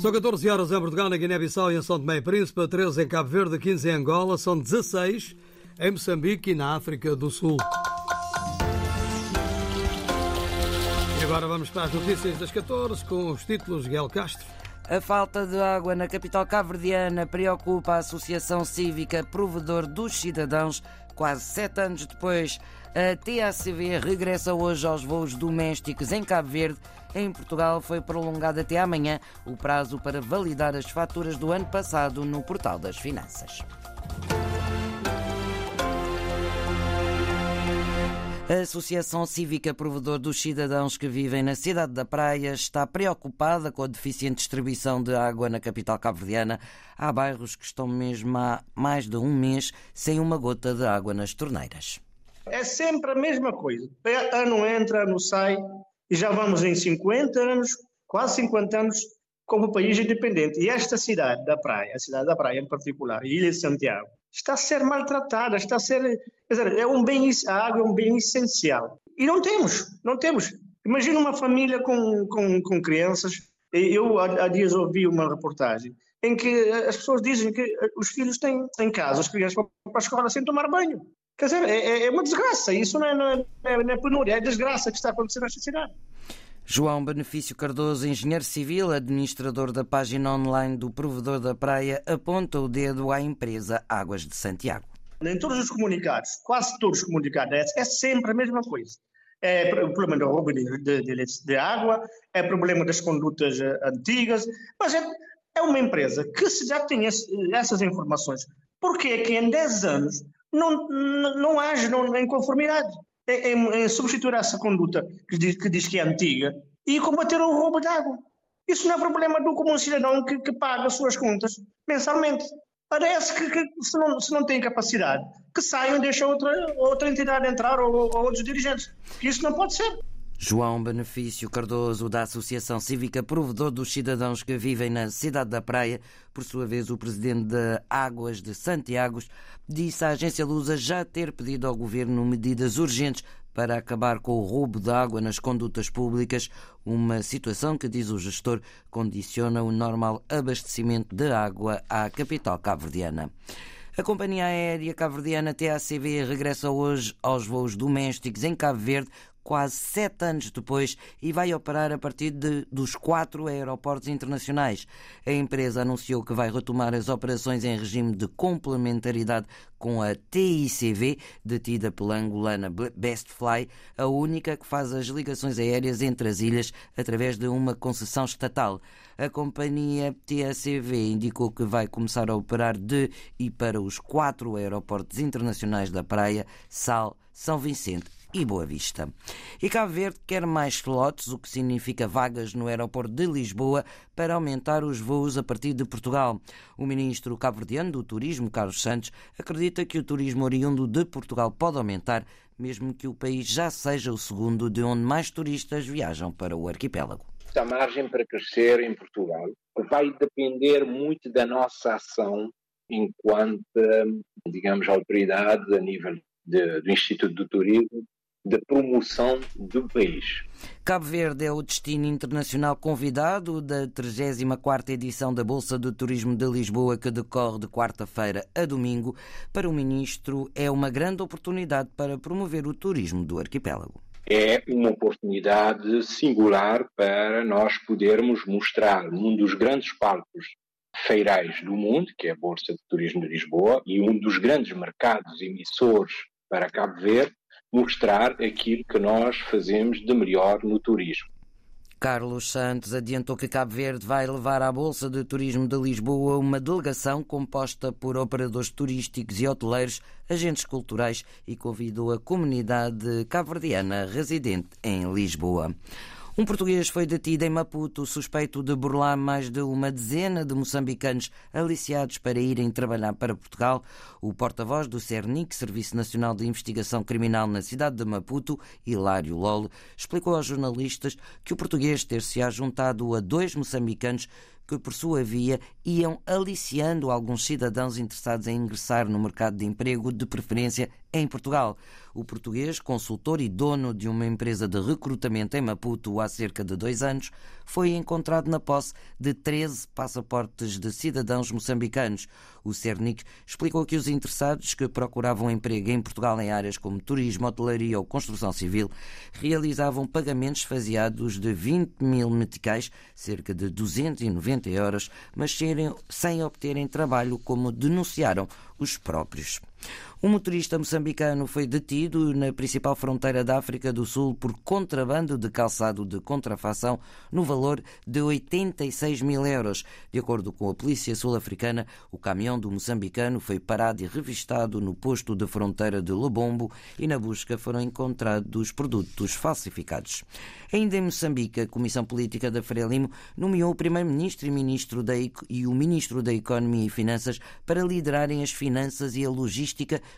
São 14 horas em Portugal, na Guiné-Bissau e em São Tomé e Príncipe, 13 em Cabo Verde, 15 em Angola, são 16 em Moçambique e na África do Sul. E agora vamos para as notícias das 14 com os títulos Guel Castro. A falta de água na capital cabo-verdiana preocupa a Associação Cívica Provedor dos Cidadãos. Quase sete anos depois, a TACV regressa hoje aos voos domésticos em Cabo Verde. Em Portugal foi prolongado até amanhã o prazo para validar as faturas do ano passado no Portal das Finanças. A Associação Cívica Provedor dos Cidadãos que vivem na cidade da Praia está preocupada com a deficiente distribuição de água na capital cabo-verdiana. Há bairros que estão mesmo há mais de um mês sem uma gota de água nas torneiras. É sempre a mesma coisa. Ano entra, ano sai, e já vamos em 50 anos, quase 50 anos, como país independente. E esta cidade da Praia, a cidade da Praia em particular, Ilha de Santiago, está a ser maltratada, está a ser. Quer dizer, é um bem, a água é um bem essencial. E não temos, não temos. Imagina uma família com, com, com crianças. Eu há, dias ouvi uma reportagem em que as pessoas dizem que os filhos têm em casa, as crianças vão para a escola sem tomar banho. Quer dizer, é, é uma desgraça. Isso não é, não, é, não é penúria, é desgraça que está acontecendo nesta cidade. João Benefício Cardoso, engenheiro civil, administrador da página online do provedor da praia, aponta o dedo à empresa Águas de Santiago. Em todos os comunicados, quase todos os comunicados, é sempre a mesma coisa. É o problema do roubo de, de, de, de água, é o problema das condutas eh, antigas, mas é, é uma empresa que se já tem esse, essas informações, porque é que em 10 anos não, não, não age não, em conformidade? Em, em substituir essa conduta que diz, que diz que é antiga e combater o roubo de água. Isso não é problema do comum cidadão que, que paga as suas contas mensalmente. Parece que, que, se, não, se não tem capacidade, que saiam e deixem outra, outra entidade entrar ou, ou outros dirigentes. Isso não pode ser. João Benefício Cardoso, da Associação Cívica Provedor dos Cidadãos que vivem na cidade da Praia, por sua vez o presidente da Águas de Santiago, disse à agência Lusa já ter pedido ao governo medidas urgentes para acabar com o roubo de água nas condutas públicas, uma situação que, diz o gestor, condiciona o normal abastecimento de água à capital cabo-verdiana. A companhia aérea cabo-verdiana TACV regressa hoje aos voos domésticos em Cabo Verde quase sete anos depois e vai operar a partir de, dos quatro aeroportos internacionais. A empresa anunciou que vai retomar as operações em regime de complementaridade com a TICV, detida pela angolana Bestfly, a única que faz as ligações aéreas entre as ilhas através de uma concessão estatal. A companhia TACV indicou que vai começar a operar de e para os quatro aeroportos internacionais da Praia, Sal, São Vicente e Boa Vista. E Cabo Verde quer mais slots, o que significa vagas no aeroporto de Lisboa, para aumentar os voos a partir de Portugal. O ministro cabo-verdiano do Turismo, Carlos Santos, acredita que o turismo oriundo de Portugal pode aumentar, mesmo que o país já seja o segundo de onde mais turistas viajam para o arquipélago. A margem para crescer em Portugal vai depender muito da nossa ação enquanto, digamos, autoridade a nível de, do Instituto do Turismo da promoção do país. Cabo Verde é o destino internacional convidado da 34ª edição da Bolsa do Turismo de Lisboa, que decorre de quarta-feira a domingo. Para o ministro, é uma grande oportunidade para promover o turismo do arquipélago. É uma oportunidade singular para nós podermos mostrar num dos grandes palcos feirais do mundo, que é a Bolsa de Turismo de Lisboa, e um dos grandes mercados emissores para Cabo Verde, mostrar aquilo que nós fazemos de melhor no turismo. Carlos Santos adiantou que Cabo Verde vai levar à Bolsa de Turismo de Lisboa uma delegação composta por operadores turísticos e hoteleiros, agentes culturais e convidou a comunidade cabo-verdiana residente em Lisboa. Um português foi detido em Maputo, suspeito de burlar mais de uma dezena de moçambicanos aliciados para irem trabalhar para Portugal. O porta-voz do CERNIC, Serviço Nacional de Investigação Criminal na cidade de Maputo, Hilário Lolo, explicou aos jornalistas que o português ter-se juntado a dois moçambicanos que, por sua via, iam aliciando alguns cidadãos interessados em ingressar no mercado de emprego, de preferência em Portugal. O português, consultor e dono de uma empresa de recrutamento em Maputo há cerca de dois anos, foi encontrado na posse de 13 passaportes de cidadãos moçambicanos. O Cernic explicou que os interessados que procuravam emprego em Portugal em áreas como turismo, hotelaria ou construção civil realizavam pagamentos faseados de 20 mil meticais, cerca de 290 euros, mas sem obterem trabalho, como denunciaram os próprios. Um motorista moçambicano foi detido na principal fronteira da África do Sul por contrabando de calçado de contrafação no valor de 86 mil euros. De acordo com a polícia sul-africana, o caminhão do moçambicano foi parado e revistado no posto de fronteira de Lobombo e na busca foram encontrados produtos falsificados. Ainda em Moçambique, a Comissão Política da Frelimo nomeou o primeiro-ministro e, e o ministro da Economia e Finanças para liderarem as finanças e a logística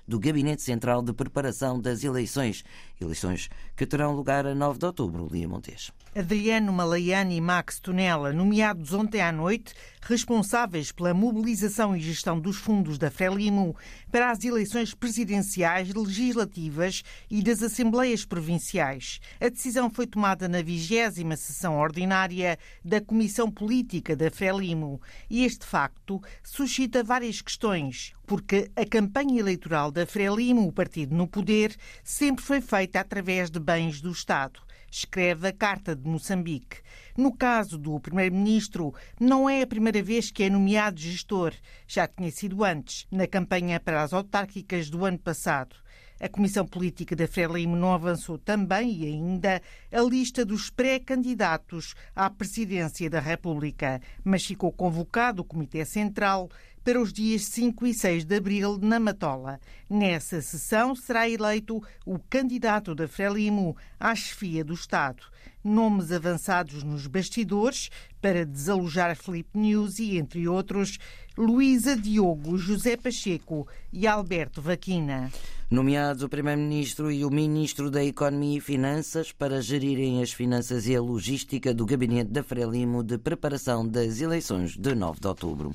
do Gabinete Central de Preparação das Eleições, eleições que terão lugar a 9 de outubro, Lia Montes. Adriano Malaiani e Max Tonella, nomeados ontem à noite, responsáveis pela mobilização e gestão dos fundos da Frelimo para as eleições presidenciais, legislativas e das Assembleias Provinciais. A decisão foi tomada na vigésima sessão ordinária da Comissão Política da Frelimo e este facto suscita várias questões, porque a campanha eleitoral da Frelimo, o partido no poder, sempre foi feita através de bens do Estado escreve a Carta de Moçambique. No caso do Primeiro-Ministro, não é a primeira vez que é nomeado gestor. Já tinha sido antes, na campanha para as autárquicas do ano passado. A Comissão Política da Frelimo não avançou também e ainda a lista dos pré-candidatos à presidência da República, mas ficou convocado o Comitê Central para os dias 5 e 6 de abril na Matola. Nessa sessão será eleito o candidato da Frelimo à chefia do Estado. Nomes avançados nos bastidores para desalojar Felipe News e, entre outros, Luísa Diogo, José Pacheco e Alberto Vaquina. Nomeados o Primeiro-Ministro e o Ministro da Economia e Finanças para gerirem as finanças e a logística do gabinete da Frelimo de preparação das eleições de 9 de outubro.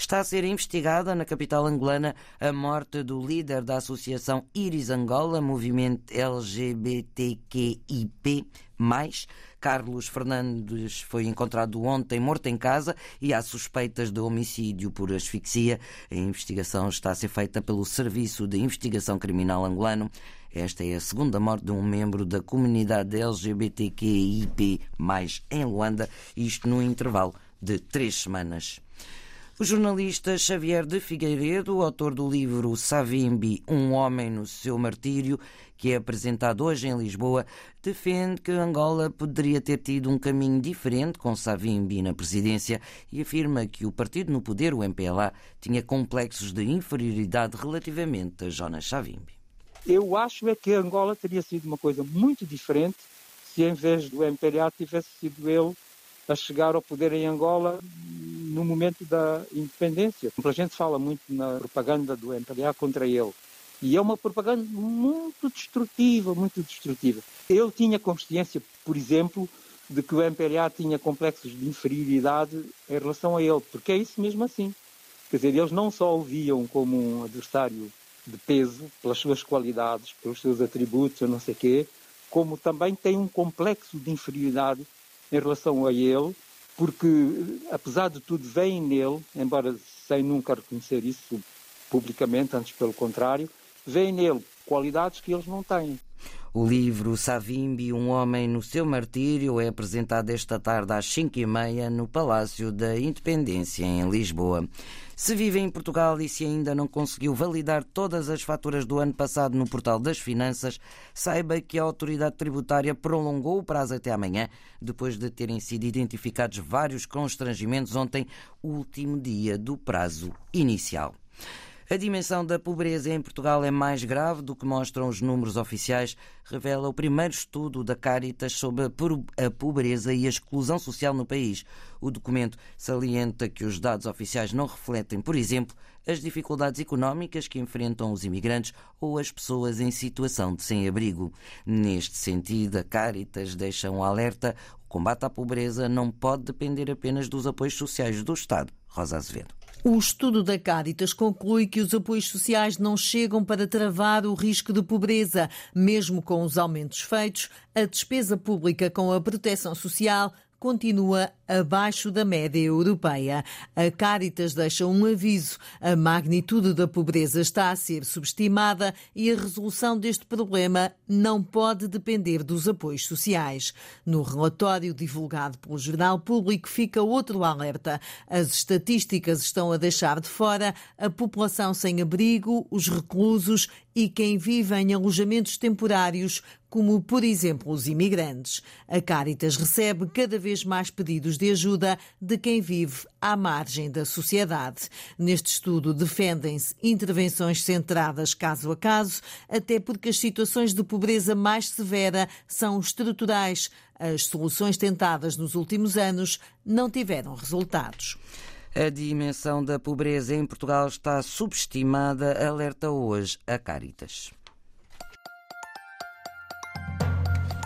Está a ser investigada na capital angolana a morte do líder da associação Iris Angola, movimento LGBTQIP+. Carlos Fernandes foi encontrado ontem morto em casa e há suspeitas de homicídio por asfixia. A investigação está a ser feita pelo Serviço de Investigação Criminal angolano. Esta é a segunda morte de um membro da comunidade LGBTQIP+, em Luanda, isto no intervalo de três semanas. O jornalista Xavier de Figueiredo, autor do livro Savimbi, Um Homem no Seu Martírio, que é apresentado hoje em Lisboa, defende que Angola poderia ter tido um caminho diferente com Savimbi na presidência e afirma que o partido no poder, o MPLA, tinha complexos de inferioridade relativamente a Jonas Savimbi. Eu acho é que Angola teria sido uma coisa muito diferente se em vez do MPLA tivesse sido ele a chegar ao poder em Angola no momento da independência. A gente fala muito na propaganda do MPLA contra ele. E é uma propaganda muito destrutiva, muito destrutiva. Ele tinha consciência, por exemplo, de que o MPLA tinha complexos de inferioridade em relação a ele, porque é isso mesmo assim. Quer dizer, eles não só o viam como um adversário de peso, pelas suas qualidades, pelos seus atributos, eu não sei quê, como também tem um complexo de inferioridade em relação a ele porque, apesar de tudo, veem nele, embora sem nunca reconhecer isso publicamente, antes pelo contrário, veem nele qualidades que eles não têm. O livro Savimbi, Um Homem no Seu Martírio, é apresentado esta tarde às 5h30 no Palácio da Independência, em Lisboa. Se vive em Portugal e se ainda não conseguiu validar todas as faturas do ano passado no Portal das Finanças, saiba que a autoridade tributária prolongou o prazo até amanhã, depois de terem sido identificados vários constrangimentos ontem, último dia do prazo inicial. A dimensão da pobreza em Portugal é mais grave do que mostram os números oficiais, revela o primeiro estudo da Caritas sobre a pobreza e a exclusão social no país. O documento salienta que os dados oficiais não refletem, por exemplo, as dificuldades económicas que enfrentam os imigrantes ou as pessoas em situação de sem-abrigo. Neste sentido, a Caritas deixa um alerta: o combate à pobreza não pode depender apenas dos apoios sociais do Estado. Rosa Azevedo. O estudo da Caritas conclui que os apoios sociais não chegam para travar o risco de pobreza. Mesmo com os aumentos feitos, a despesa pública com a proteção social continua abaixo da média europeia. A Caritas deixa um aviso. A magnitude da pobreza está a ser subestimada e a resolução deste problema não pode depender dos apoios sociais. No relatório divulgado pelo Jornal Público fica outro alerta. As estatísticas estão a deixar de fora a população sem abrigo, os reclusos e quem vive em alojamentos temporários, como por exemplo os imigrantes. A Caritas recebe cada vez mais pedidos de ajuda de quem vive à margem da sociedade. Neste estudo defendem-se intervenções centradas caso a caso, até porque as situações de pobreza mais severa são estruturais. As soluções tentadas nos últimos anos não tiveram resultados. A dimensão da pobreza em Portugal está subestimada, alerta hoje a Caritas.